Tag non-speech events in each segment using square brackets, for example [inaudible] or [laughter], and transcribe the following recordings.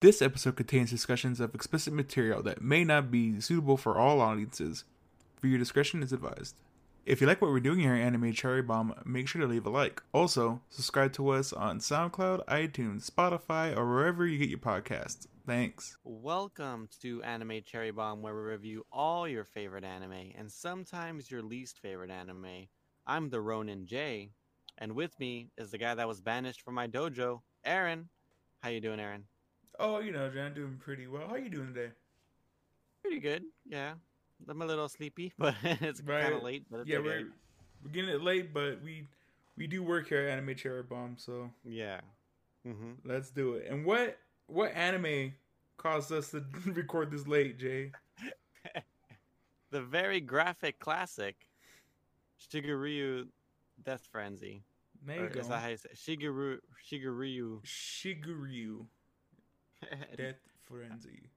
This episode contains discussions of explicit material that may not be suitable for all audiences. For your discretion is advised. If you like what we're doing here at Anime Cherry Bomb, make sure to leave a like. Also, subscribe to us on SoundCloud, iTunes, Spotify, or wherever you get your podcasts. Thanks. Welcome to Anime Cherry Bomb, where we review all your favorite anime and sometimes your least favorite anime. I'm the Ronin J, and with me is the guy that was banished from my dojo, Aaron. How you doing, Aaron? Oh, you know, John, doing pretty well. How are you doing today? Pretty good, yeah. I'm a little sleepy, [laughs] but it's Right. kind of late. But it's yeah, we're we're getting it late, but we we do work here at Anime Cherry Bomb, so yeah. mm-hmm. let's do it. And what what anime caused us to [laughs] record this late, Jay? [laughs] The very graphic classic, Shigeru Death Frenzy. There Or go. is that how you say it? Shigeru Shigeryu. Shiguryu Death Frenzy.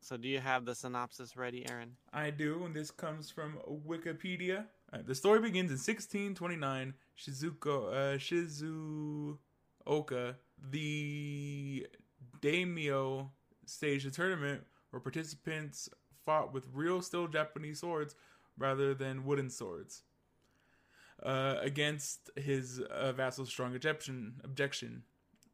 so do you have the synopsis ready, Aaron? I do, and this comes from Wikipedia. Uh, the story begins in 1629. Shizuko, uh, Shizuoka, the daimyo, staged a tournament where participants fought with real, still Japanese swords rather than wooden swords. Uh, against his uh, vassal's strong objection. Objection.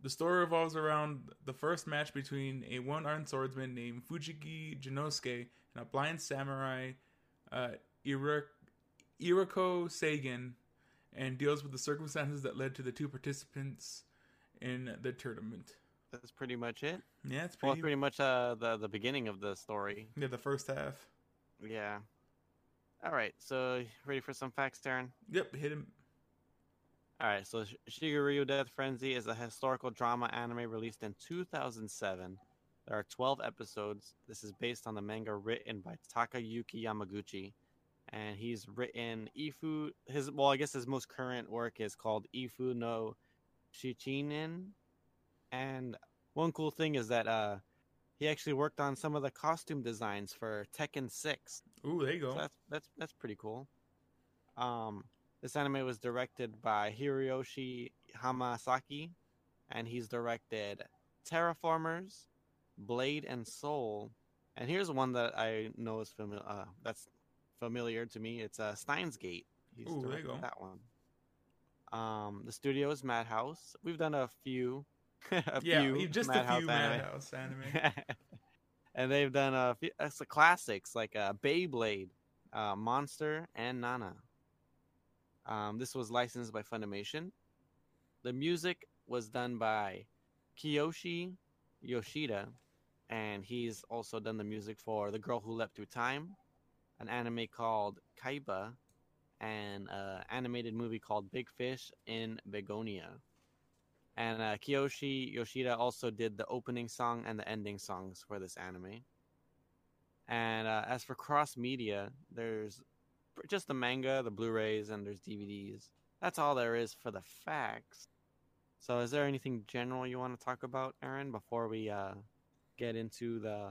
The story revolves around the first match between a one-armed swordsman named Fujiki Jinosuke and a blind samurai, uh, Iriko Sagan, and deals with the circumstances that led to the two participants in the tournament. That's pretty much it. Yeah, it's pretty. it's pretty much uh, the the beginning of the story. yeah, the first half. Yeah. All right. So ready for some facts, Aaron? Yep, hit him. All right. So Sh- Shigeryu Death Frenzy is a historical drama anime released in 2007. There are 12 episodes. This is based on the manga written by Takayuki Yamaguchi, and he's written Ifu. His well, I guess his most current work is called Ifu no Shichinin, and one cool thing is that uh, he actually worked on some of the costume designs for Tekken 6. Ooh, there you go. So that's that's that's pretty cool. Um, this anime was directed by Hiroshi Hamasaki, and he's directed Terra Formars, Blade and Soul, and here's one that I know is familiar. Uh, that's familiar to me. It's uh, Steins Gate. He's Ooh, there you go. That one. Um, the studio is Madhouse. We've done a few, [laughs] a yeah, few just a Madhouse few anime. Madhouse anime. [laughs] and they've done a few uh, some classics like uh, Beyblade, uh, Monster, and Nana. Um, this was licensed by Funimation. The music was done by Kiyoshi Yoshida, and he's also done the music for The Girl Who Leapt Through Time, an anime called Kaiba, and an animated movie called Big Fish in Begonia. And uh, Kiyoshi Yoshida also did the opening song and the ending songs for this anime. And uh, as for cross media, there's just the manga, the Blu-rays, and there's DVDs. That's all there is for the facts. So, is there anything general you want to talk about, Aaron, before we uh, get into the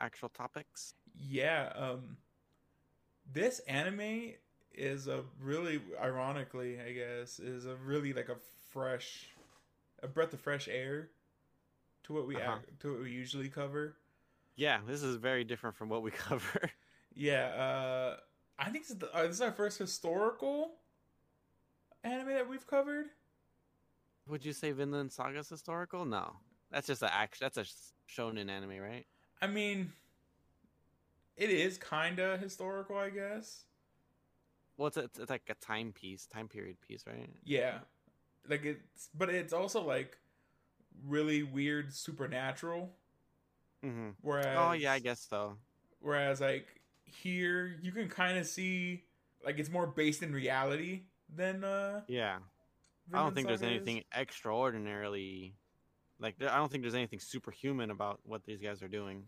actual topics? Yeah, um this anime is a really ironically, I guess, is a really like a fresh a breath of fresh air to what we Uh-huh. act, to what we usually cover. Yeah, this is very different from what we [laughs] cover. Yeah, uh I think this is, the, uh, this is our first historical anime that we've covered. Would you say Vinland Saga's historical? No, that's just an action. That's a sh- shonen anime, right? I mean, it is kind of historical, I guess. Well, it's, it's, it's like a time piece, time period piece, right? Yeah. Like it's but it's also like really weird supernatural Mm-hmm. whereas Oh yeah, I guess so. whereas like here you can kind of see like it's more based in reality than uh Yeah, I don't think there's is. anything extraordinarily, like I don't think there's anything superhuman about what these guys are doing.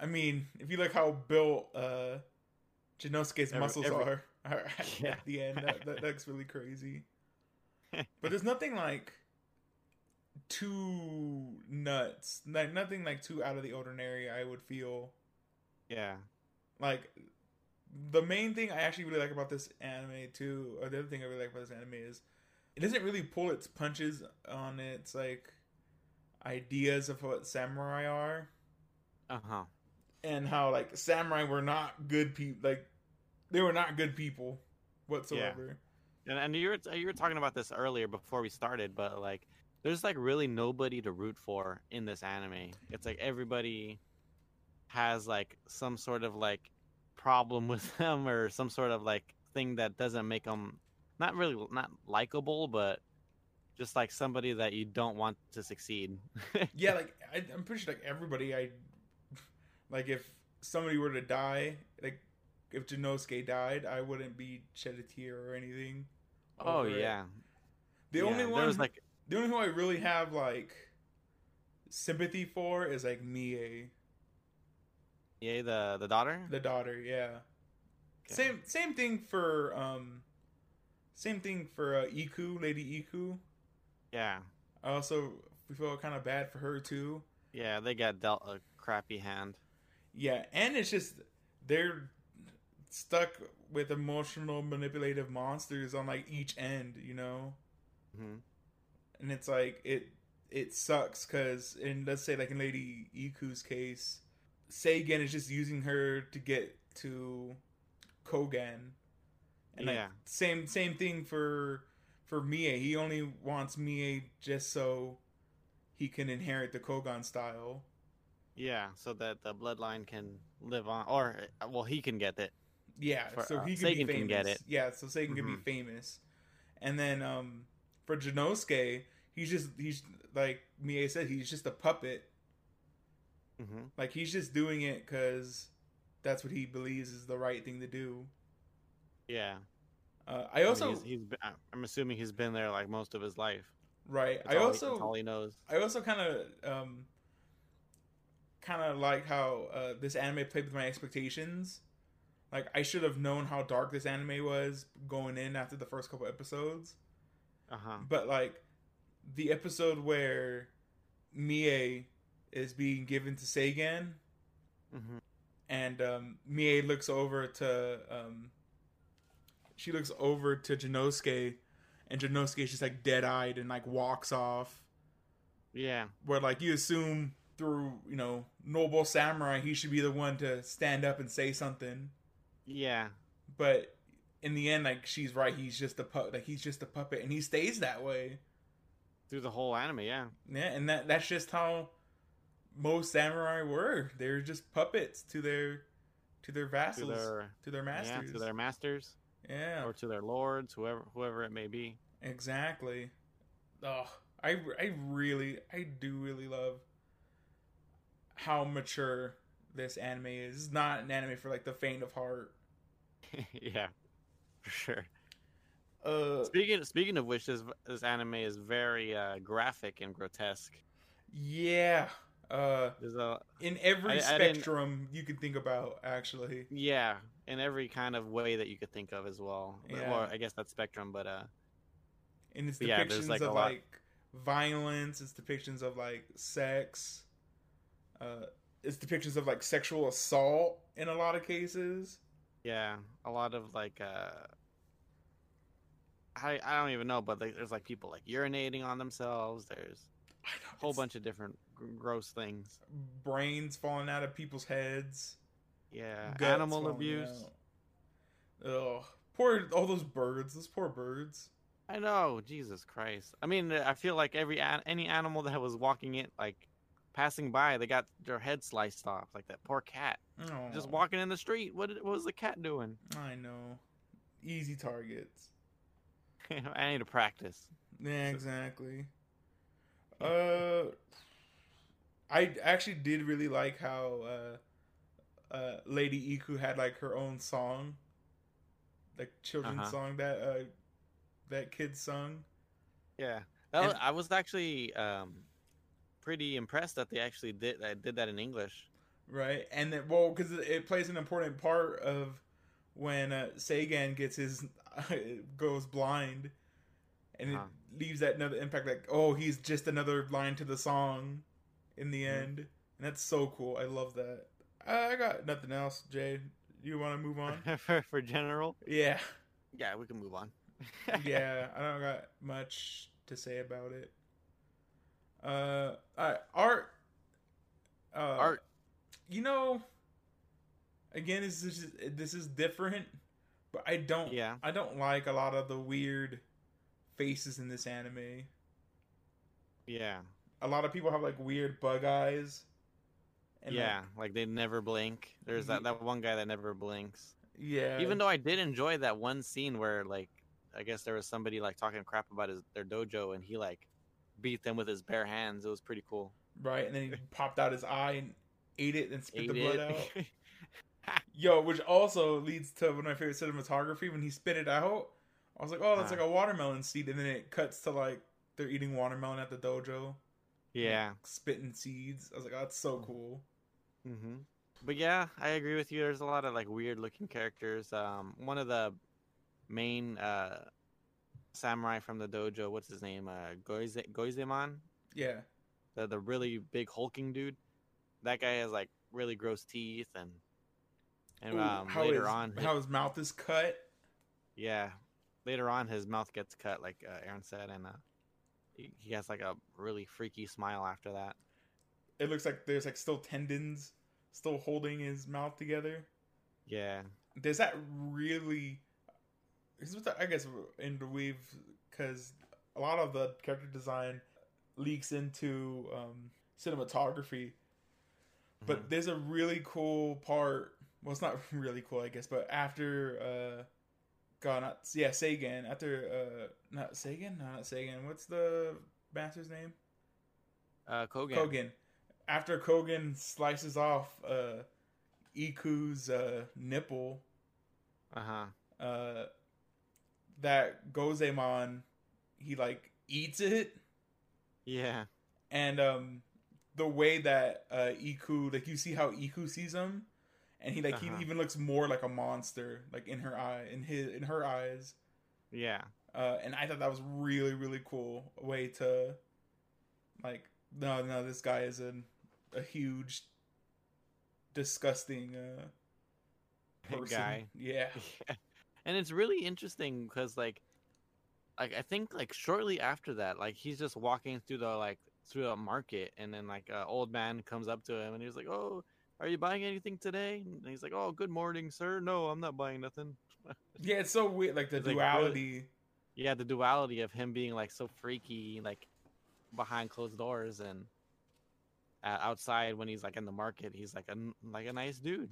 I mean, if you like how built uh Jinosuke's Every- muscles every- are, [laughs] [laughs] Yeah. at the end, that, that that's really crazy. [laughs] but there's nothing like too nuts, like nothing like too out of the ordinary. I would feel Yeah, like the main thing I actually really like about this anime too, or the other thing I really like about this anime is it doesn't really pull its punches on its like ideas of what samurai are Uh huh. and how like samurai were not good people like they were not good people whatsoever Yeah. And, and you were you were talking about this earlier before we started, but like, there's like really nobody to root for in this anime. It's like everybody has like some sort of like problem [laughs] with them or some sort of like thing that doesn't make them not really not likable, but just like somebody that you don't want to succeed. [laughs] yeah like I, i'm pretty sure like everybody i [laughs] like if somebody were to die like if Janosuke died i wouldn't be shed a tear or anything oh over it. yeah. the Yeah, only one was like the only who i really have like sympathy for is like mie yeah the the daughter. the daughter yeah Okay. same same thing for um same thing for uh, iku lady iku Yeah. i also feel kind of bad for her too Yeah, they got dealt a crappy hand. Yeah, and it's just they're stuck with emotional manipulative monsters on like each end, you know? hmm And it's like it it sucks cuz in let's say like in Lady Iku's case, Seigen is just using her to get to Kogan. And like, Yeah. same same thing for for Mie. He only wants Mie just so he can inherit the Kogan style. Yeah, so that the bloodline can live on, or uh, well, he can get it. Yeah, For, so uh, he can famous. can get it. Yeah, so Seigen can be Mhm. famous. And then um for Janosuke, he's just he's like Mie said, he's just a puppet. Hmm Like he's just doing it because that's what he believes is the right thing to do. Yeah. Uh, I I mean, also he's, he's been, I'm assuming he's been there like most of his life. right. That's I all he- also that's all he knows. I also kind of um kind of like how uh, this anime played with my expectations. Like I should have known how dark this anime was going in after the first couple episodes. Uh huh. But like the episode where Mie is being given to Seigen hmm and um, Mie looks over to um, she looks over to Janosuke and Janosuke's just like dead eyed and like walks off. Yeah. Where like you assume through, you know, noble samurai he should be the one to stand up and say something. Yeah. But in the end, like she's right, he's just a pu- like he's just a puppet and he stays that way. Through the whole anime. Yeah. Yeah, and that that's just how most samurai were. They were just puppets to their to their To vassals, their to their yeah, masters. to their masters Yeah, or to their lords, whoever whoever it may be. exactly. Oh, I I really I do really love how mature this anime is. It's not an anime for like the faint of heart. [laughs] yeah. For sure. Uh, Speaking speaking of which, this this anime is very uh, graphic and grotesque. yeah. Uh, There's a in every I- I spectrum you can think about, actually. yeah, in every kind of way that you could think of as well. Yeah. Or I guess that's spectrum, but uh, and it's But yeah, there's, depictions like, of like violence it's depictions of like sex uh it's depictions of like sexual assault in a lot of cases yeah, a lot of like uh, I I don't even know, but like, there's like people like urinating on themselves. There's know, a whole bunch of different gross things. brains falling out of people's heads Yeah, guts animal abuse. ugh poor all those birds those poor birds I know, Jesus Christ. I mean, I feel like every any animal that was walking it, like passing by, they got their head sliced off. Like that poor cat, oh, just walking in the street. What, what was the cat doing? i know easy targets [laughs] I need to practice. yeah exactly [laughs] uh i actually did really like how uh uh lady iku had like her own song like children's Uh-huh. song that uh that kid sung Yeah, that was, And- I was actually um, pretty impressed that they actually did that did that in English. right and then well because it plays an important part of when uh Sagan gets his [laughs] goes blind and Uh-huh. it leaves that another impact like oh he's just another line to the song in the end and that's so cool i love that i I got nothing else jay you want to move on [laughs] for for general, yeah yeah, we can move on. [laughs] yeah i don't got much to say about it Uh, uh art. Uh, Art. You know, again, this is this is different, but I don't. Yeah. I don't like a lot of the weird faces in this anime. Yeah. A lot of people have like weird bug eyes. like, yeah, like they never blink. There's that, that one guy that never blinks. yeah. Even though I did enjoy that one scene where like I guess there was somebody like talking crap about his their dojo and he like beat them with his bare hands. It was pretty cool. right, and then he [laughs] popped out his eye and ate it and spit Ate the blood it. out. [laughs] Yo, which also leads to one of my favorite cinematography when he spit it out. I was like, oh, that's Huh. like a watermelon seed, and then it cuts to like they're eating watermelon at the dojo, yeah. spitting seeds. I was like, oh, that's so cool. hmm But yeah, I agree with you. There's a lot of like weird looking characters. Um, one of the main uh samurai from the dojo, what's his name? Uh, Goize Goizemon, Yeah, the the really big hulking dude. That guy has like really gross teeth and and Ooh, um, how later his- on, how his mouth is cut. yeah, later on his mouth gets cut, like uh, Aaron said, and uh, he, he has like a really freaky smile after that. It looks like there's like still tendons still holding his mouth together. Yeah, Does that really? Is what the- I guess in the weave because a lot of the character design leaks into um, cinematography. But Mhm. there's a really cool part. Well, it's not [laughs] really cool, I guess. But after, uh, God, not yeah, Sagan. After, uh, not Sagan, no, not Sagan. What's the master's name? uh, Kogan. Kogan. After Kogan slices off uh, Iku's uh, nipple, Uh huh. uh, that Gozemon, he like eats it, Yeah. and um, the way that uh, Iku, like you see how Iku sees him, and he like Uh-huh. he even looks more like a monster, like in her eye, in his in her eyes. Yeah. Uh, and I thought that was really really cool way to, like, no no this guy is a a huge, disgusting uh, person. Guy. Yeah. [laughs] Yeah. And it's really interesting because like like I think like shortly after that, like he's just walking through the like through a market and then like an old man comes up to him and he's like, Oh, are you buying anything today? And he's like, Oh, good morning, sir. No, I'm not buying nothing. [laughs] Yeah, it's so weird, like the It's, like, really- duality. Yeah, the duality of him being like so freaky, like behind closed doors and uh, outside when he's like in the market, he's like a like a nice dude.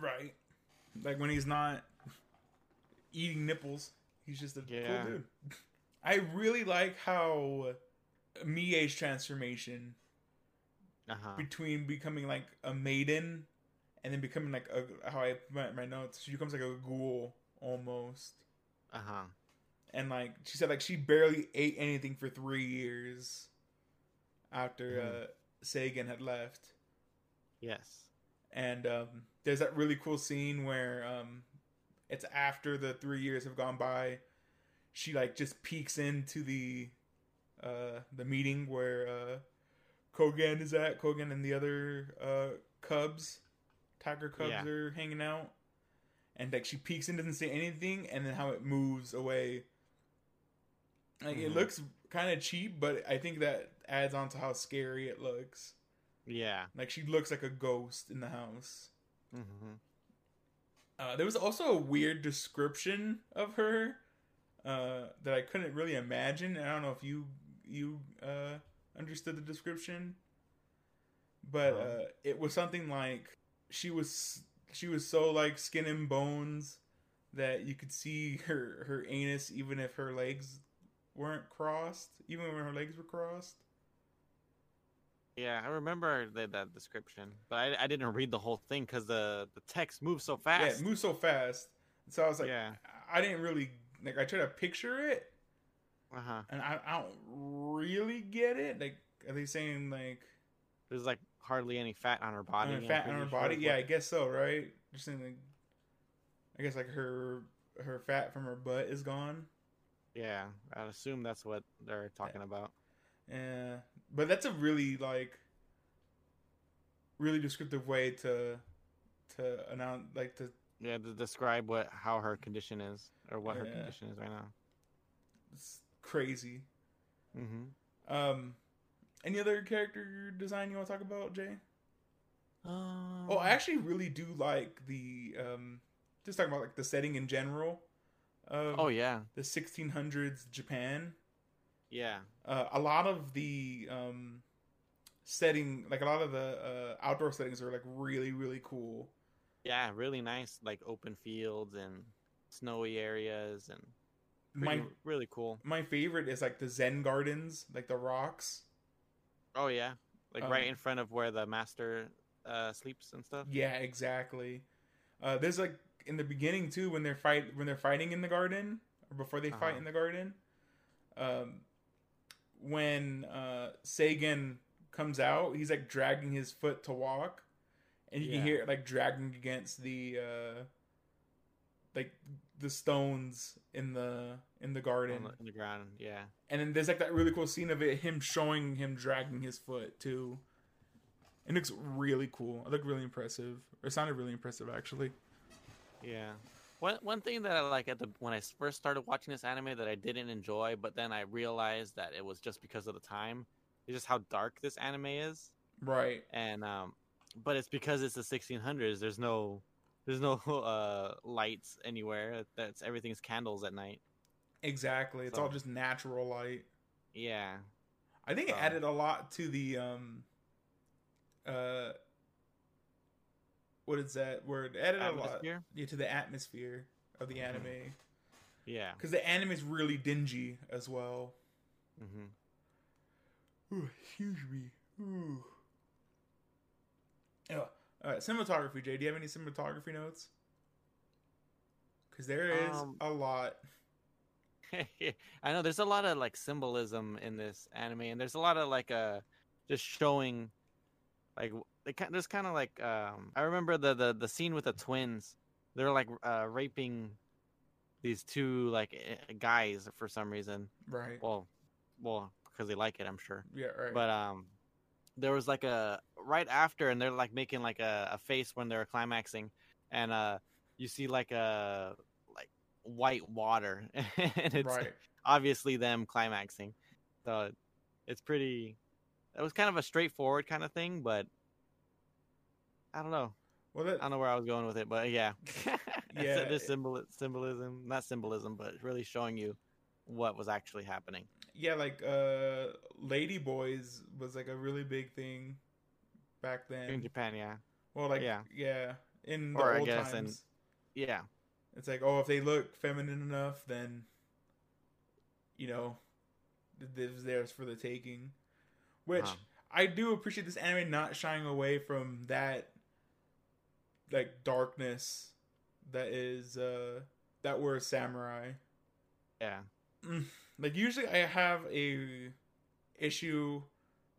Right. Like when he's not [laughs] eating nipples, he's just a Yeah. cool dude. [laughs] I really like how Mie's transformation Uh huh. between becoming like a maiden and then becoming like a how I my, my notes, she becomes like a ghoul almost. Uh huh. And like she said like she barely ate anything for 3 years after Mhm. uh Sagan had left. Yes. and um, there's that really cool scene where um, it's after the three years have gone by. She like just peeks into the uh, the meeting where uh, Kogan is at. Kogan and the other uh, cubs, tiger cubs, Yeah. are hanging out, and like she peeks and doesn't say anything, and then how it moves away. Like it Mhm. looks kind of cheap, but I think that adds on to how scary it looks. Yeah. Like she looks like a ghost in the house. Mm-hmm. Uh, there was also a weird description of her uh, that I couldn't really imagine. I don't know if you you uh, understood the description, but No. uh, it was something like she was she was so like skin and bones that you could see her her anus even if her legs weren't crossed, even when her legs were crossed. Yeah, I remember that, that description, but I, I didn't read the whole thing because the, the text moves so fast. Yeah, it moved so fast. So I was like, Yeah. I didn't really like. I tried to picture it, Uh huh. and I, I don't really get it. Like, are they saying like There's like hardly any fat on her body. on her fat on her body? is Yeah, I guess so, right? Just saying like, I guess like her her fat from her butt is gone. Yeah, I assume that's what they're talking about. Yeah, but that's a really like really descriptive way to to announce like to Yeah, to describe what how her condition is or what her condition is right now. it's crazy. Mm-hmm. Um, Any other character design you want to talk about, Jay? Um, Oh, I actually really do like the um just talking about like the setting in general of oh yeah, the 1600s Japan. yeah, Uh, a lot of the um setting, like a lot of the uh, outdoor settings, are like really really cool. yeah. Really nice, like open fields and snowy areas, and My really cool. my favorite is like the Zen gardens, like the rocks. Oh yeah, like Um, right in front of where the master uh, sleeps and stuff. Yeah, exactly. Uh, there's like in the beginning too when they're fight when they're fighting in the garden or before they fight Uh-huh. in the garden. Um, when uh, Sagan comes out, he's like dragging his foot to walk, and you Yeah. can hear it like dragging against the uh, like the stones in the in the garden. The, in the ground. Yeah, And then there's like that really cool scene of it, him showing him dragging his foot too. It looks really cool. It looked really impressive. It sounded really impressive actually. yeah. One one thing that I like at the when I first started watching this anime that I didn't enjoy, but then I realized that it was just because of the time, is just how dark this anime is. Right. and um but it's because it's the 1600s there's no there's no [laughs] uh lights anywhere that's everything's candles at night Exactly. It's So- all just natural light. yeah I think it Um, added a lot to the um uh what is that word? It added a lot yeah, to the atmosphere of the anime. yeah Because the anime is really dingy as well. hmm Ooh, excuse me. Ooh. Oh, all right, cinematography, Jay. Do you have any cinematography notes? Because there is Um, a lot. [laughs] i know there's a lot of like symbolism in this anime and there's a lot of like uh just showing like w- they kind there's kind of like um i remember the, the the scene with the twins they're like uh raping these two like eh, guys for some reason Right. well well because they like it i'm sure yeah, right. but um there was like a right after and they're like making like a, a face when they're climaxing and uh you see like a like white water [laughs] and it's right. obviously them climaxing. So it's pretty it was kind of a straightforward kind of thing but i don't know. Well, i don't know where i was going with it but yeah. [laughs] Yeah, this symbol symbolism not symbolism but really showing you what was actually happening. Yeah, like uh, Lady Boys was like a really big thing back then. in japan yeah Well, like yeah. yeah, in the Or old guess in- times, yeah it's like oh, if they look feminine enough, then you know, this theirs for the taking. Which Uh-huh. I do appreciate this anime not shying away from that like darkness that is uh that we're a samurai. yeah Like usually I have a issue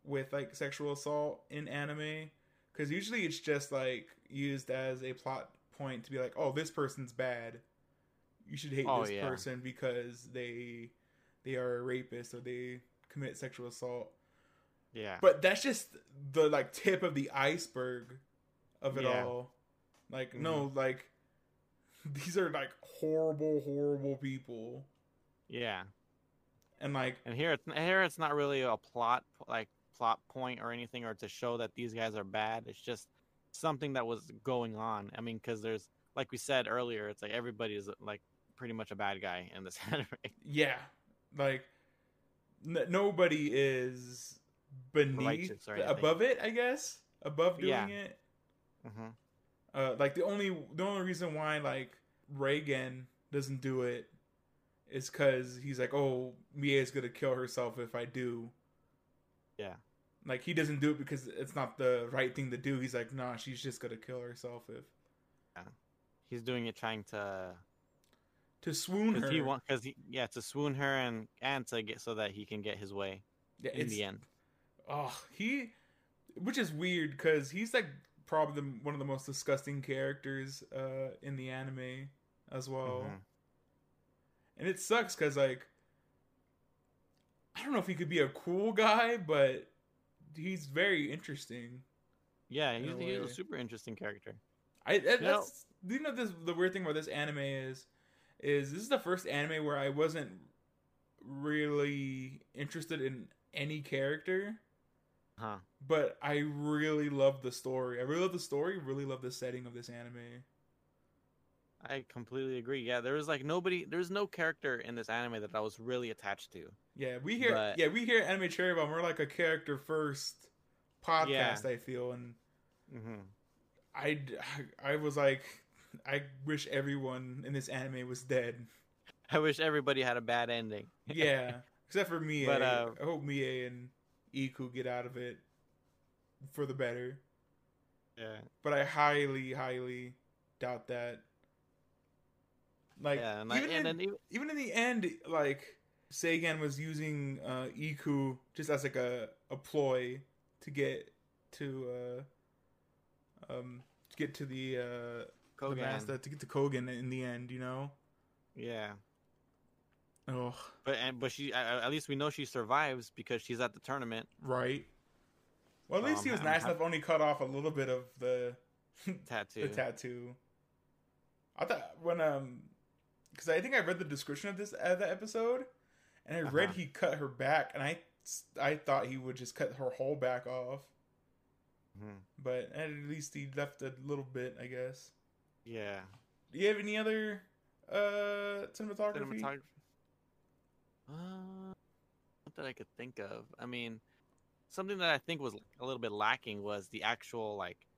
with like sexual assault in anime cuz usually it's just like used as a plot point to be like, "Oh, this person's bad. You should hate Oh, this yeah. person because they they are a rapist or they commit sexual assault." yeah But that's just the like tip of the iceberg of it Yeah. all. Like Mhm. no, like [laughs] these are like horrible, horrible people, yeah and like And here, it's here it's not really a plot like plot point or anything, or to show that these guys are bad. It's just something that was going on. I mean, because there's like we said earlier, it's like everybody is like pretty much a bad guy in this [laughs] anime. yeah, like n- nobody is beneath, Righteous or anything. above it. I guess above doing Yeah. it. hmm Uh, like the only the only reason why like Reagan doesn't do it is because he's like, oh, Mie is gonna kill herself if I do. Yeah. Like he doesn't do it because it's not the right thing to do. He's like, nah, she's just gonna kill herself if Yeah. He's doing it trying to to swoon her. because he want because he yeah to swoon her and and to get so that he can get his way yeah, in the end. Oh, he, which is weird because he's like probably the, one of the most disgusting characters uh, in the anime as well, Mhm. and it sucks because like I don't know if he could be a cool guy, but he's very interesting. Yeah, In he's, a he's a super interesting character. I that, You know- that's you know this the weird thing about this anime is is this is the first anime where I wasn't really interested in any character. Huh. but I really love the story. I really love the story. Really love the setting of this anime. I completely agree. Yeah, there was like nobody. There's no character in this anime that I was really attached to. Yeah, we hear But- yeah we hear anime cherry bomb. We're like a character first podcast. I feel and hmm I I was like I wish everyone in this anime was dead. I wish everybody had a bad ending. Yeah, [laughs] except for Mie. But, uh, I hope Mie and Iku get out of it for the better. Yeah. But I highly, highly doubt that. Like yeah, and, I, and in, then even, even in the end, like Sagan was using uh, Iku just as like a, a ploy to get to uh, um to get to the uh the Kogan. master to get to Kogan in the end. You know. Yeah, Oh, but and but she at least we know she survives because she's at the tournament. right. Well, at least Um, he was I'm nice hap- enough. Only cut off a little bit of the [laughs] Tattoo. the tattoo. I thought when um, because I think I read the description of this uh, the episode, and I read Uh-huh. he cut her back, and I I thought he would just cut her whole back off, Mhm. but at least he left a little bit, I guess. Yeah. Do you have any other uh cinematography? Cinematography. Uh, not that I could think of. I mean, something that I think was a little bit lacking was the actual like,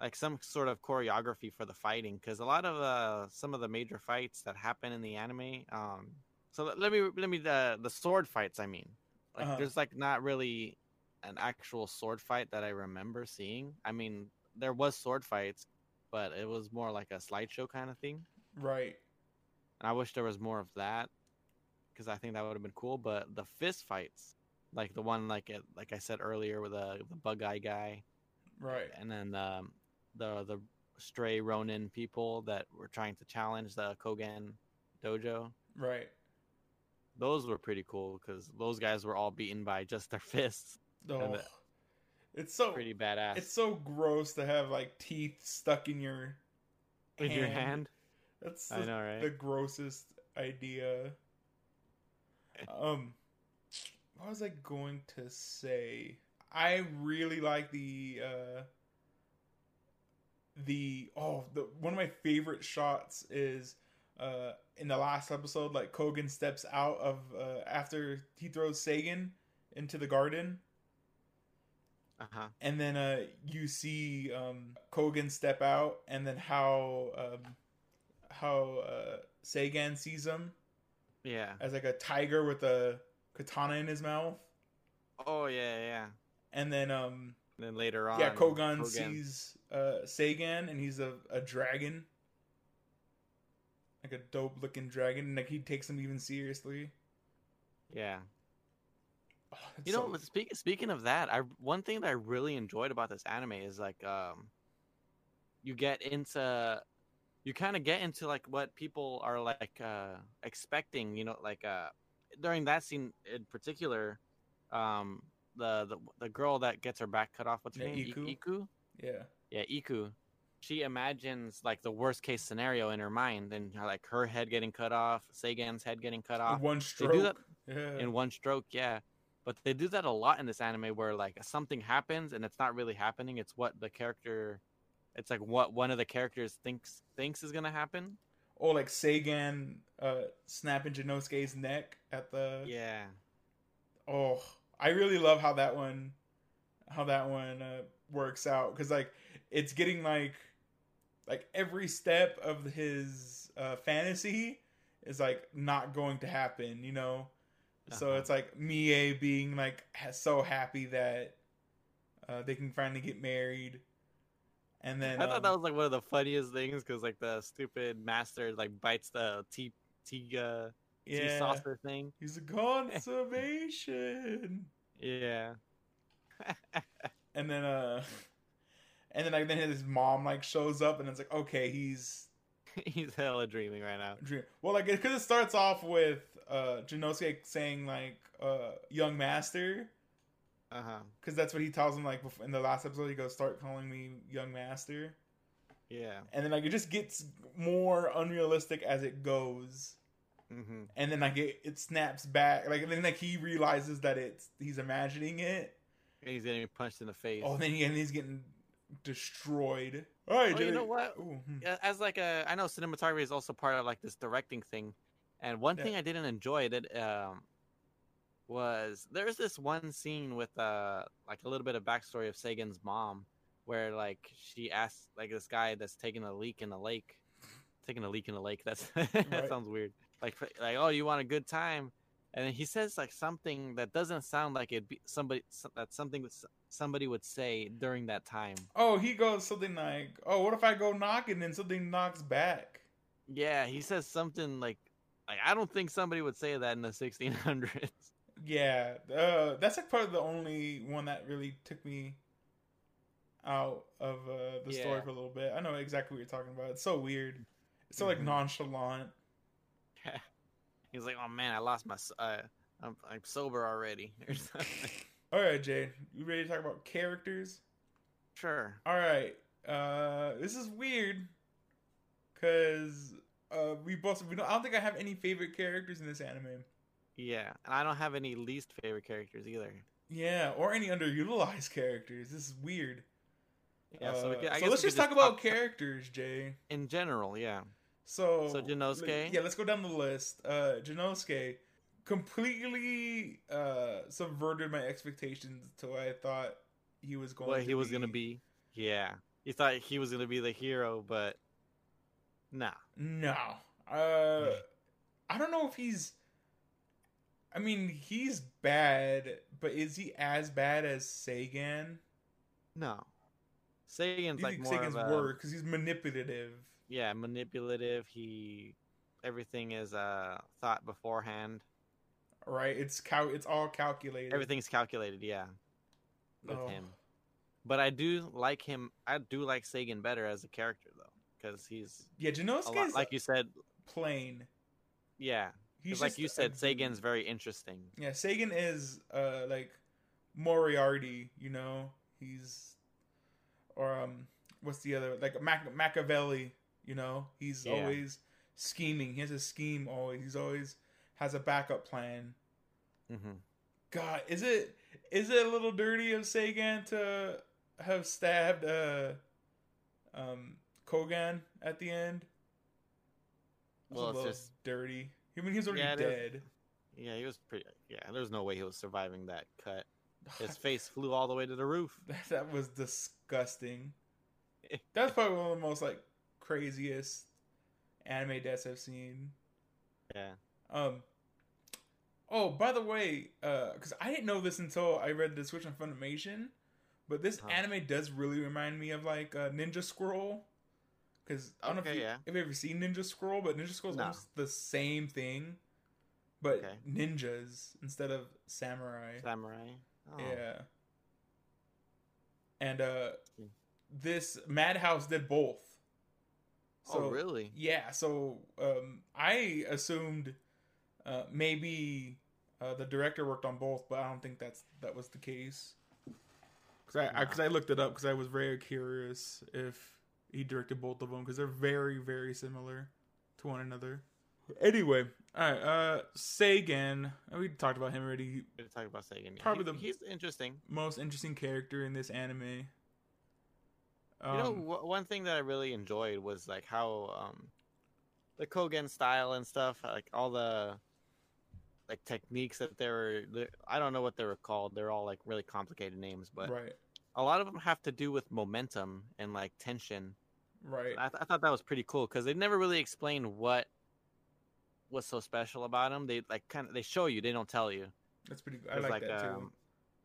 like some sort of choreography for the fighting. Because a lot of uh, some of the major fights that happen in the anime, um, so let- me let me the the sword fights. I mean, like Uh-huh. there's like not really an actual sword fight that I remember seeing. I mean, there was sword fights, but it was more like a slideshow kind of thing. Right. And I wish there was more of that because I think that would have been cool. But the fist fights, like the one like it, like I said earlier with the the bug eye guy, Right. and then um, the the stray Ronin people that were trying to challenge the Kogan dojo. Right. Those were pretty cool because those guys were all beaten by [laughs] just their fists. Oh, it's so Pretty badass. it's so gross to have like teeth stuck in your with your hand. That's I the, know, right? the grossest idea. Um, what was I going to say? I really like the uh the oh the one of my favorite shots is uh in the last episode like Kogan steps out of uh after he throws Sagan into the garden Uh huh. and then uh you see um Kogan step out and then how um how uh Sagan sees him Yeah. as like a tiger with a katana in his mouth Oh yeah, yeah. and then um And then later on, yeah Kogan, sees uh Sagan and he's a, a dragon like a dope looking dragon and like he takes him even seriously Yeah. Oh, You know, so- speak, speaking of that, I one thing that I really enjoyed about this anime is like um you get into you kind of get into like what people are like uh expecting, you know, like uh during that scene in particular, um the the, the girl that gets her back cut off what's her Yeah, name? Iku. Iku? yeah Yeah, Iku. She imagines like the worst case scenario in her mind and like her head getting cut off, Sagan's head getting cut off. One stroke. they do that yeah. in one stroke yeah. But they do that a lot in this anime where like something happens and it's not really happening. It's what the character it's like what one of the characters thinks thinks is gonna happen. Or like Sagan uh snapping Janosuke's neck at the yeah. Oh i really love how that one how that one uh, works out because like it's getting like like every step of his uh fantasy is like not going to happen you know? So Uh-huh. it's like mie being like so happy that uh they can finally get married. And then i thought um, that was like one of the funniest things because like the stupid master like bites the tea tea uh tea saucer thing. He's a [laughs] conservation. Yeah. [laughs] And then uh [laughs] and then like then his mom like shows up and it's like okay he's [laughs] he's hella dreaming right now. Dream well like because it starts off with uh Janosuke saying like uh young master. Uh-huh. Because that's what he tells him like before, in the last episode he goes start calling me young master. Yeah. And then like it just gets more unrealistic as it goes. Mm-hmm. and then like it, it snaps back like then like he realizes that it's he's imagining it. And he's getting punched in the face. Oh, then he, and he's getting destroyed. All right, Oh, you know what? Ooh, hmm. As like a I know cinematography is also part of like this directing thing, and one Yeah. thing I didn't enjoy that um was there's this one scene with uh like a little bit of backstory of Sagan's mom where like she asks like this guy that's taking a leak in the lake, taking a leak in the lake. That's [laughs] that Right. sounds weird. Like like oh you want a good time, and he says like something that doesn't sound like it be somebody that something that somebody would say during that time. Oh, he goes something like, "Oh, what if I go knocking and something knocks back?" Yeah, he says something like, like I don't think somebody would say that in the 1600s. Yeah, uh, that's like probably the only one that really took me out of uh, the story for a little bit. I know exactly what you're talking about. It's so weird. It's so like Mhm. nonchalant. He's like, oh man, I lost my, uh, I'm, I'm sober already. [laughs] or something. All right, Jay, you ready to talk about characters? sure. All right, uh, this is weird because uh, we both we don't. I don't think I have any favorite characters in this anime. Yeah, and I don't have any least favorite characters either. Yeah, or any underutilized characters. This is weird. Yeah, so, we Uh, could, I so guess let's just could talk about characters, Jay. in general. Yeah. So, So Jinosuke? Yeah, let's go down the list. Uh, Jinosuke completely uh, subverted my expectations to what I thought he was going. What to he was gonna be. Yeah. You thought he was gonna be the hero, but nah. No, uh, I don't know if he's. I mean, he's bad, but is he as bad as Sagan? No. Sagan's like think more Sagan's of a, worse because he's manipulative. Yeah, manipulative. He everything is uh thought beforehand. Right? It's cal- It's all calculated. Everything's calculated, yeah. With Oh. him. But I do like him. I do like Sagan better as a character though, because he's Yeah, a Jinosuke's lot, like you said. plain. Yeah, He's like you said. Sagan's very interesting. Yeah, Sagan is uh like Moriarty, you know. He's or um what's the other like Mac- Machiavelli, you know. He's Yeah. always scheming. He has a scheme always. He's always has a backup plan. hmm God, is it is it a little dirty of Sagan to have stabbed uh um Kogan at the end? Well, it's just- dirty. I mean, he's already Yeah, dead. Yeah, he was pretty. Yeah, there's no way he was surviving that cut. [sighs] His face flew all the way to the roof. That, that was disgusting. That's probably one of the most like craziest anime deaths I've seen. Yeah. Um. Oh, by the way, uh, because I didn't know this until I read the Switch on Funimation, but this Huh. anime does really remind me of like uh, Ninja Scroll. Because I don't know if you yeah. have ever seen Ninja Scroll, but Ninja Scroll is No. almost the same thing, but Okay. ninjas instead of samurai. Samurai. Oh. Yeah. And uh Hmm. this Madhouse did both. Oh, really? Yeah, so um I assumed uh maybe uh the director worked on both, but I don't think that's that was the case. Cuz I, I Nah. cuz I looked it up cuz I was very curious if he directed both of them cuz they're very very similar to one another. Anyway, all right, uh Sagan, we talked about him already. We talk about Sagan. Yeah. Probably He- the- he's interesting. most interesting character in this anime. Um, you know, w- one thing that I really enjoyed was like how um, the Kogan style and stuff, like all the like techniques that they were. I don't know what they were called. They're all like really complicated names, but right, a lot of them have to do with momentum and like tension. right, I, th- I thought that was pretty cool because they never really explained what was so special about them. They like kind of they show you, they don't tell you. that's pretty. good. I 'Cause, like, that too. um,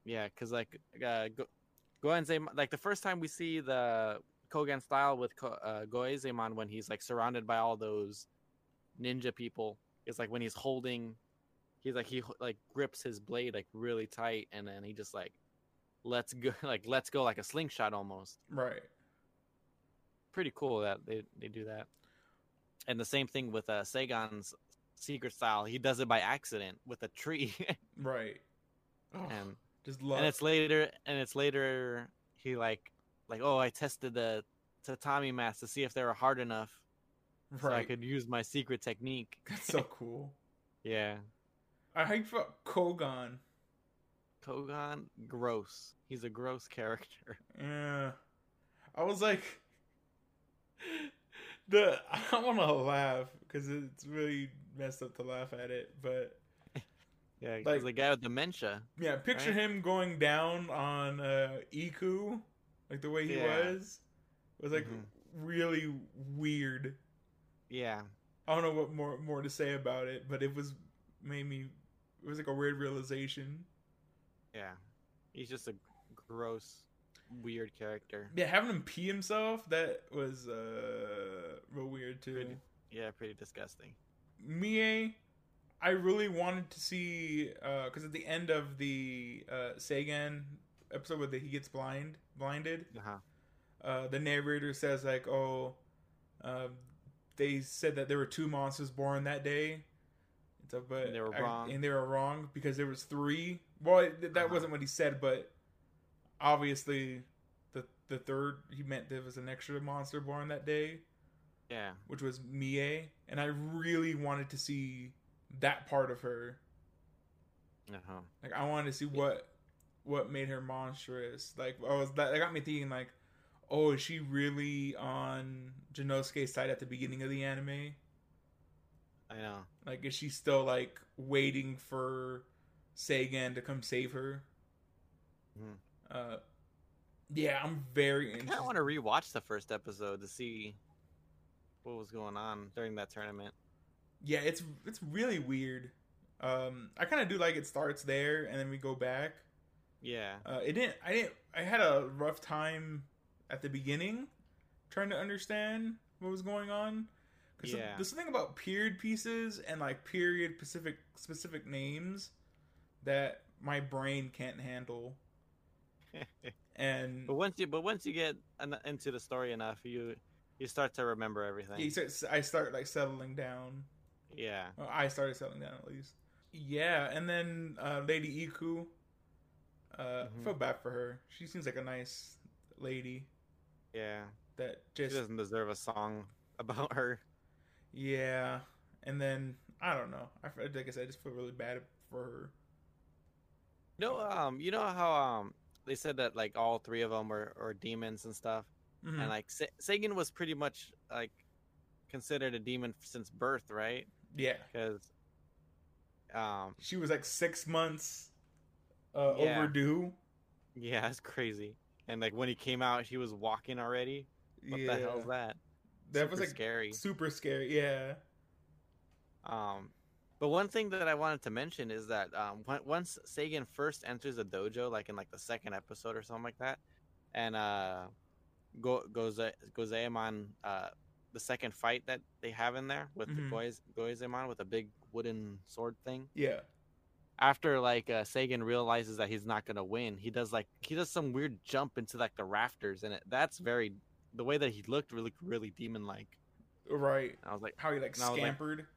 Yeah, because like uh, Go- Goenzemon, like the first time we see the Kogan style with Ko- uh, Goenzemon when he's like surrounded by all those ninja people, it's like when he's holding, he's like he like grips his blade like really tight, and then he just like lets go, [laughs] like lets go like a slingshot almost. Right, Pretty cool that they they do that. And the same thing with uh, Sagan's secret style. He does it by accident with a tree, [laughs] right. Oh, and just love. and it's later and it's later he like like oh i tested the tatami mats to see if they were hard enough so i could use my secret technique [laughs] That's so [laughs] cool. yeah I hyped for Kogan. Togan, gross. He's a gross character. [laughs] Yeah. I was like, the I want to laugh because it's really messed up to laugh at it, but Yeah, he's Like- the guy with dementia. yeah, picture Right. him going down on uh, Iku, like the way he Yeah. was, was like Mhm. really weird. Yeah, I don't know what more more to say about it, but it was made me. It was like a weird realization. yeah. He's just a gross, weird character. Yeah, having him pee himself that was uh real weird too. Pretty- Yeah, pretty disgusting. Mie, I really wanted to see because at the end of the uh, Sagan episode where he gets blind, blinded, Uh-huh. uh, the narrator says like, "Oh, uh, they said that there were two monsters born that day." So, but And they were I- wrong. and they were wrong because there was three. Well, it, that Uh-huh. wasn't what he said, but obviously, the the third he meant there was an extra monster born that day Yeah. which was Mie, and I really wanted to see that part of her. Uh-huh. Like I wanted to see what what made her monstrous. Like I was that, that got me thinking like, oh, is she really on Janosuke's side at the beginning of the anime? I know. Like is she still like waiting for Sagan to come save her? Mhm. Uh yeah, I'm very I kind of want to rewatch the first episode to see what was going on during that tournament. Yeah, it's it's really weird. Um, I kind of do like it starts there and then we go back. Yeah. Uh, it didn't. I didn't. I had a rough time at the beginning trying to understand what was going on. Because Yeah. there's something about period pieces and like period specific specific names that my brain can't handle. [laughs] And but once you but once you get en- into the story enough, you you start to remember everything. he starts, I start like settling down. Yeah. Well, I started settling down at least. Yeah, and then uh, Lady Iku. Uh, Mhm. I feel bad for her. She seems like a nice lady Yeah. that She just doesn't deserve a song [laughs] about her. Yeah, and then I don't know. I like I said, I just feel really bad for her. No, um, you know how um they said that like all three of them were, were demons and stuff, Mhm. and like Sa- Sagan was pretty much like considered a demon since birth, right? Yeah, Because um, she was like six months uh, Yeah. overdue. yeah, it's crazy. And like when he came out, he was walking already. What yeah, the hell's that? that was like scary. super scary. Yeah, Um, but one thing that I wanted to mention is that um, when, once Sagan first enters the dojo, like in like the second episode or something like that, and uh, go goes Gozaemon, uh, the second fight that they have in there with Mhm. the Goiz Gozaemon with a big wooden sword thing. yeah, After like uh, Sagan realizes that he's not gonna win, he does like he does some weird jump into like the rafters, and it that's very the way that he looked really really demon like. right. I was like. How he like was like- scampered.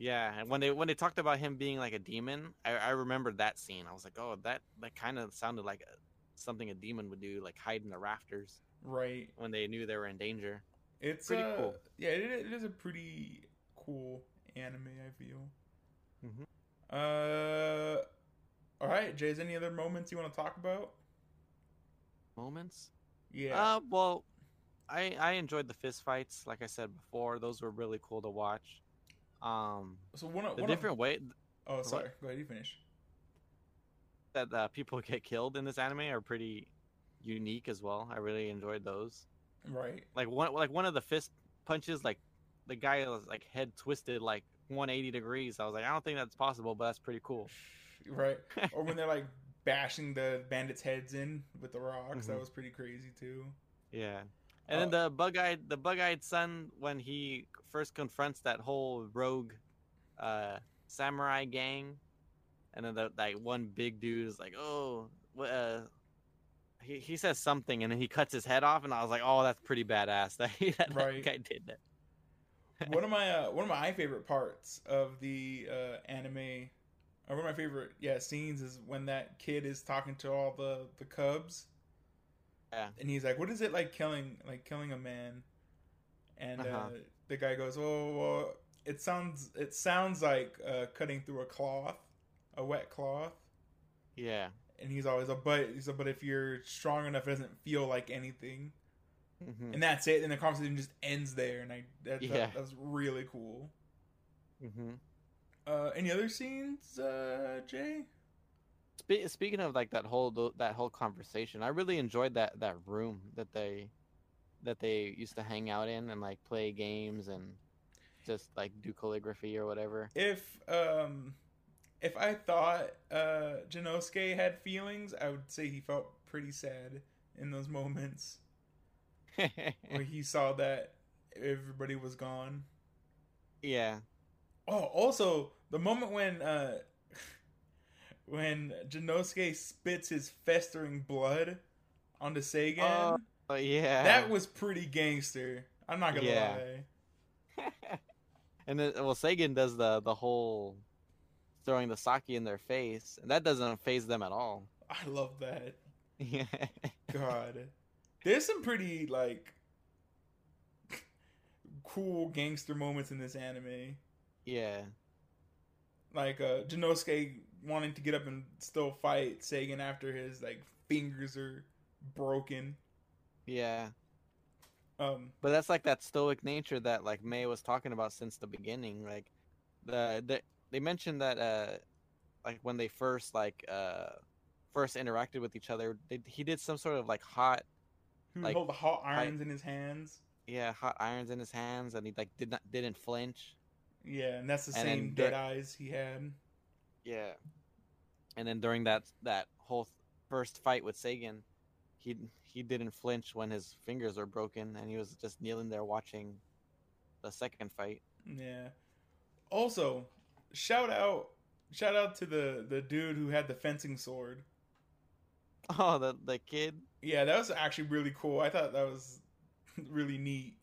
Yeah, and when they when they talked about him being like a demon, I, I remembered that scene. I was like, oh, that that kind of sounded like a, something a demon would do, like hide in the rafters right. when they knew they were in danger. It's Pretty uh, cool. Yeah, it, it is a pretty cool anime. I feel. Mhm. Uh, all right, Jay. Is any other moments you want to talk about? Moments. Yeah. Uh, well, I I enjoyed the fist fights. Like I said before, those were really cool to watch. Um, so one of the one different way oh, sorry. Go ahead. You finish. that uh, people [laughs] get killed in this anime are pretty unique as well. I really enjoyed those. Right. like one like one of the fist punches like the guy was like head twisted like 180 degrees i was like i don't think that's possible but that's pretty cool Right. [laughs] or when they're like bashing the bandits' heads in with the rocks. That Mhm. was pretty crazy too. yeah and then the bug-eyed the bug-eyed son when he first confronts that whole rogue uh samurai gang and then the like one big dude is like oh what uh he, he says something and then he cuts his head off and i was like oh that's pretty badass that, he, [laughs] that Right. guy did that one of [laughs] my uh, one of my favorite parts of the uh, anime, or one of my favorite yeah scenes is when that kid is talking to all the the cubs. Yeah. And he's like, "What is it like killing like killing a man?" And uh Uh-huh. the guy goes, "Oh, well, it sounds it sounds like uh, cutting through a cloth, a wet cloth." yeah and he's always a but. He's a but if you're strong enough, it doesn't feel like anything, Mhm. and that's it. And the conversation just ends there, and I that, Yeah. that, that really cool. Mhm. Uh, any other scenes, uh, Jay? Spe- speaking of like that whole that whole conversation, I really enjoyed that that room that they that they used to hang out in and like play games and just like do calligraphy or whatever. If um, if I thought uh Janosuke had feelings, I would say he felt pretty sad in those moments [laughs] where he saw that everybody was gone. yeah. Oh, also the moment when uh [laughs] when Janosuke spits his festering blood onto Sagan, Oh, Oh yeah. that was pretty gangster. I'm not gonna Yeah. lie. [laughs] and then well Sagan does the the whole throwing the sake in their face, and that doesn't faze them at all. [laughs] I love that. Yeah. God, there's some pretty like cool gangster moments in this anime. yeah. Like uh Janosuke wanting to get up and still fight Sagan after his like fingers are broken. Yeah. Um But that's like that stoic nature that like May was talking about since the beginning. Like the, the they mentioned that uh like when they first like uh first interacted with each other, they, he did some sort of like hot would Like, hold the hot irons in his hands. yeah hot irons in his hands, and he like did not didn't flinch. Yeah, and that's the And same dead eyes he had. Yeah. And then during that that whole th- first fight with Sagan, he he didn't flinch when his fingers were broken, and he was just kneeling there watching the second fight. Yeah. Also, shout out shout out to the the dude who had the fencing sword. Oh, the the kid. Yeah, that was actually really cool. I thought that was [laughs] really neat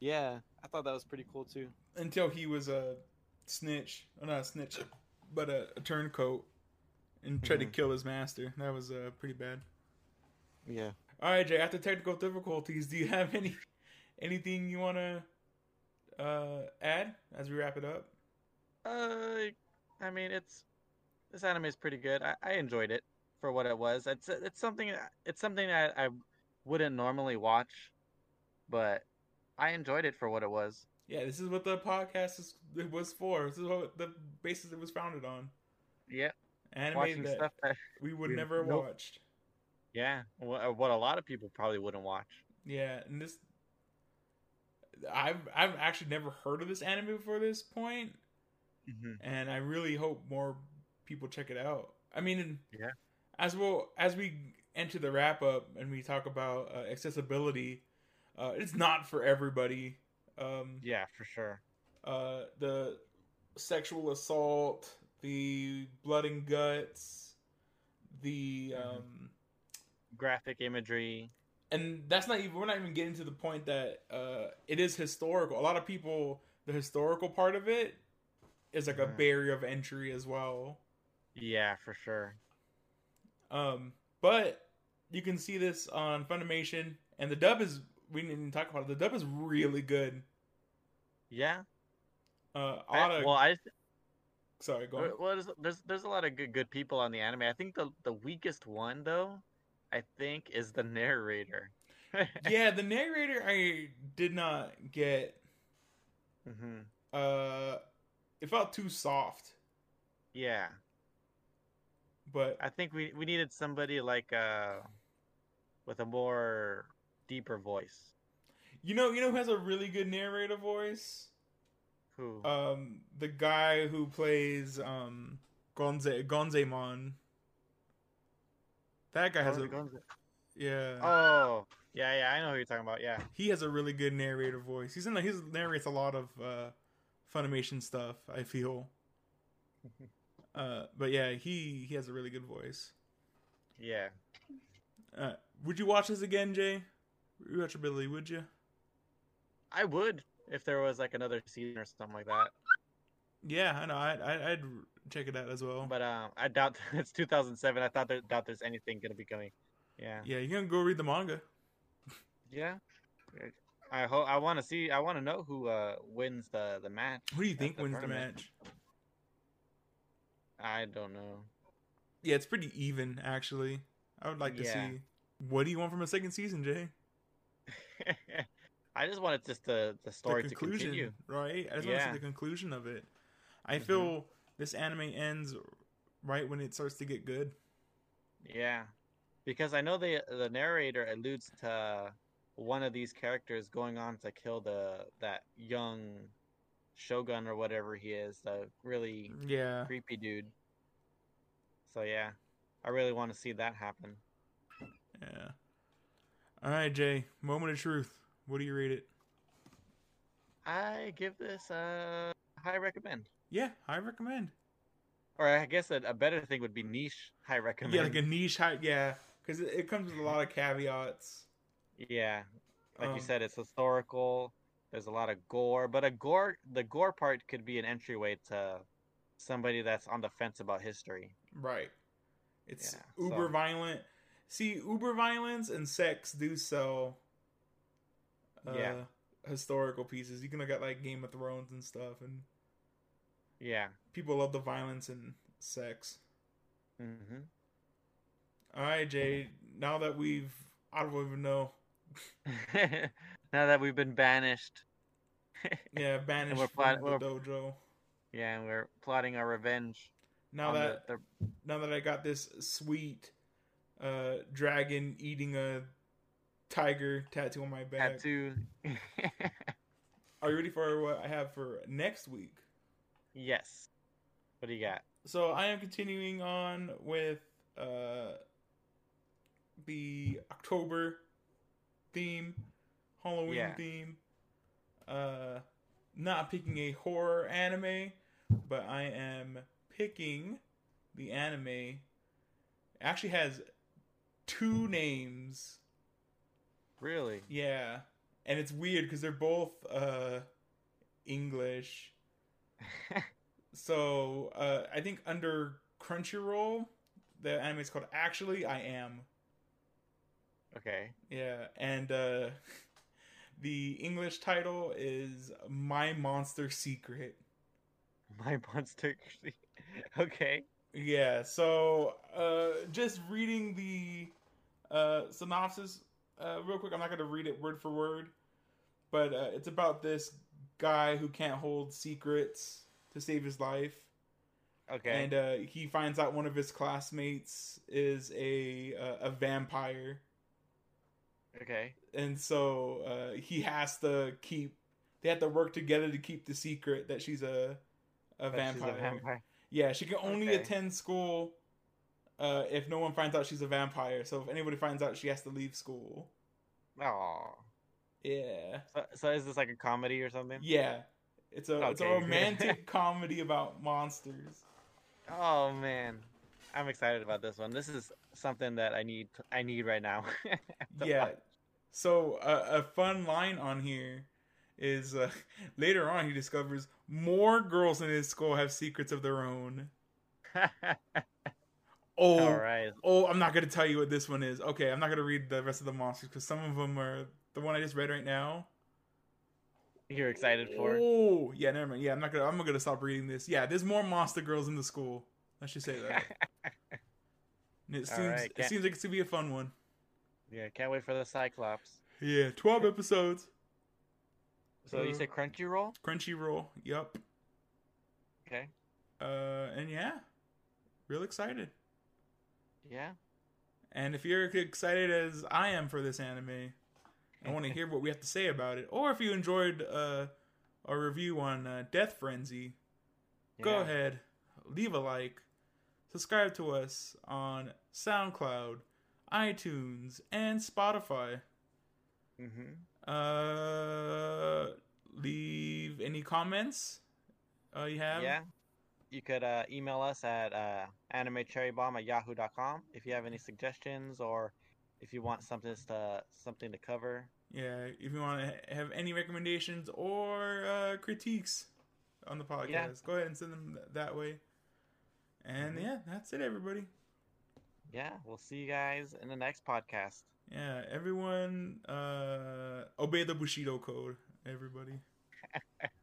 Yeah, I thought that was pretty cool too. until he was a snitch, or not a snitch, but a, a turncoat and tried to Mhm. kill his master. That was uh, pretty bad. Yeah. All right, Jay. After technical difficulties, do you have any anything you want to uh, add as we wrap it up? Uh, I mean, it's this anime is pretty good. I, I enjoyed it for what it was. It's it's something it's something that I wouldn't normally watch, but I enjoyed it for what it was. Yeah, this is what the podcast is, it was for. This is what the basis it was founded on. Yeah, Anime watching that stuff that we would we- never nope. watched. yeah, what, what a lot of people probably wouldn't watch. Yeah, and this I've I've actually never heard of this anime before this point, Mm-hmm. and I really hope more people check it out. I mean, Yeah. As well as we enter the wrap up and we talk about uh, accessibility, uh, it's not for everybody. Um, Yeah, for sure. uh, the sexual assault, the blood and guts, the Mhm. um, Graphic imagery. and that's not even we're not even getting to the point that uh, it is historical. A lot of people, the historical part of it is like a barrier of entry as well. Yeah, for sure. Um, but you can see this on Funimation, and the dub is we didn't even talk about it. The dub is really good. Yeah. Uh, I- well, I sorry, go on. Well, there's, there's there's a lot of good good people on the anime. I think the the weakest one though, I think, is the narrator. [laughs] yeah, the narrator I did not get. hmm Uh, it felt too soft, Yeah, but I think we we needed somebody like uh, with a more deeper voice. you know, you know who has a really good narrator voice? Who? Um, the guy who plays um Gonze Gonzemon. That guy has a Gonz- Gonz- yeah. Oh, yeah, yeah, I know who you're talking about. Yeah, he has a really good narrator voice. He's in the, he narrates a lot of uh, Funimation stuff. I feel. [laughs] Uh, but yeah, he he has a really good voice. yeah. Uh, would you watch this again, Jay? Rewatchability, would you? I would if there was like another season or something like that. Yeah, I know. I, I I'd check it out as well. But um, I doubt [laughs] it's 2007. I thought there doubt there's anything gonna be coming. Yeah. yeah, you can go read the manga. Yeah. [laughs] I hope I want to see. I want to know who uh wins the the match. Who do you think the wins the match? I don't know. Yeah, it's pretty even actually. I would like to Yeah. see. What do you want from a second season, Jay? [laughs] I just wanted just the the story the to conclusion, continue. right? I just want to see the conclusion of it. I Mhm. feel this anime ends right when it starts to get good. Yeah, because I know the the narrator alludes to one of these characters going on to kill the that young shogun or whatever he is, the really Yeah. creepy dude. So yeah, I really want to see that happen. Yeah. All right, Jay. Moment of truth. What do you rate it? I give this a high recommend, Yeah, high recommend. or I guess a, a better thing would be niche high recommend. Yeah, like a niche high. Yeah, because it, it comes with a lot of caveats. Yeah, like Um, you said, it's historical. There's a lot of gore, but a gore the gore part could be an entryway to somebody that's on the fence about history. Right. It's Yeah, uber so- violent. See, uber violence and sex do sell. Uh, Yeah. Historical pieces. You can look at like Game of Thrones and stuff, and Yeah. people love the violence and sex. hmm All right, Jay. Now that we've, I don't even know. [laughs] now that we've been banished, [laughs] Yeah, banished we're from plat- the we're- dojo. yeah, and we're plotting our revenge. Now on the- that the, now that I got this sweet uh dragon eating a tiger tattoo on my back. tattoo. [laughs] Are you ready for what I have for next week? yes. What do you got? So I am continuing on with uh the October theme, Halloween Yeah. theme. Uh not picking a horror anime, but I am picking the anime it actually has two names. Really? Yeah. And it's weird because they're both uh English. [laughs] So uh, I think under Crunchyroll, the anime is called Actually I Am. Okay. Yeah, and uh, [laughs] the English title is My Monster Secret. My monster. Secret. [laughs] okay. Yeah, so uh, just reading the uh, synopsis uh, real quick. I'm not going to read it word for word, but uh, it's about this guy who can't hold secrets to save his life. Okay. and uh, he finds out one of his classmates is a uh, a vampire, okay. and so uh, he has to keep. They have to work together to keep the secret that she's a a, That she's vampire. a vampire. Yeah, she can only Okay. attend school uh, if no one finds out she's a vampire. So if anybody finds out, she has to leave school. Oh. Yeah, So, so is this like a comedy or something? yeah. It's a it's a romantic [laughs] comedy about monsters. Oh man, I'm excited about this one. This is something that I need. I need right now. [laughs] yeah. So uh, a fun line on here is uh, [laughs] later on he discovers more girls in his school have secrets of their own. [laughs] Oh, All right. oh, I'm not gonna tell you what this one is. Okay, I'm not gonna read the rest of the monsters because some of them are the one I just read right now. You're excited for? Oh, yeah, never mind. Yeah, I'm not gonna. I'm gonna stop reading this. Yeah, there's more monster girls in the school. Let's just say that. [laughs] And it seems right, it seems like it's gonna be a fun one. Yeah, can't wait for the Cyclops. Yeah, 12 episodes. So you Uh, say Crunchyroll? Crunchyroll. Yup. Okay. Uh, and yeah, real excited. Yeah. And if you're excited as I am for this anime, I want to hear what we have to say about it. Or if you enjoyed uh, our review on uh, Death Frenzy, go ahead, leave a like, subscribe to us on SoundCloud, iTunes, and Spotify. Mhm. Uh, leave any comments uh, you have. Yeah. You could uh, email us at uh, animecherrybomb at yahoo.com if you have any suggestions or if you want something to something to cover. Yeah, if you want to have any recommendations or uh, critiques on the podcast, Yeah. go ahead and send them th- that way. And Mhm. yeah, that's it, everybody. Yeah, we'll see you guys in the next podcast. Yeah, everyone, uh, obey the Bushido code, everybody. [laughs]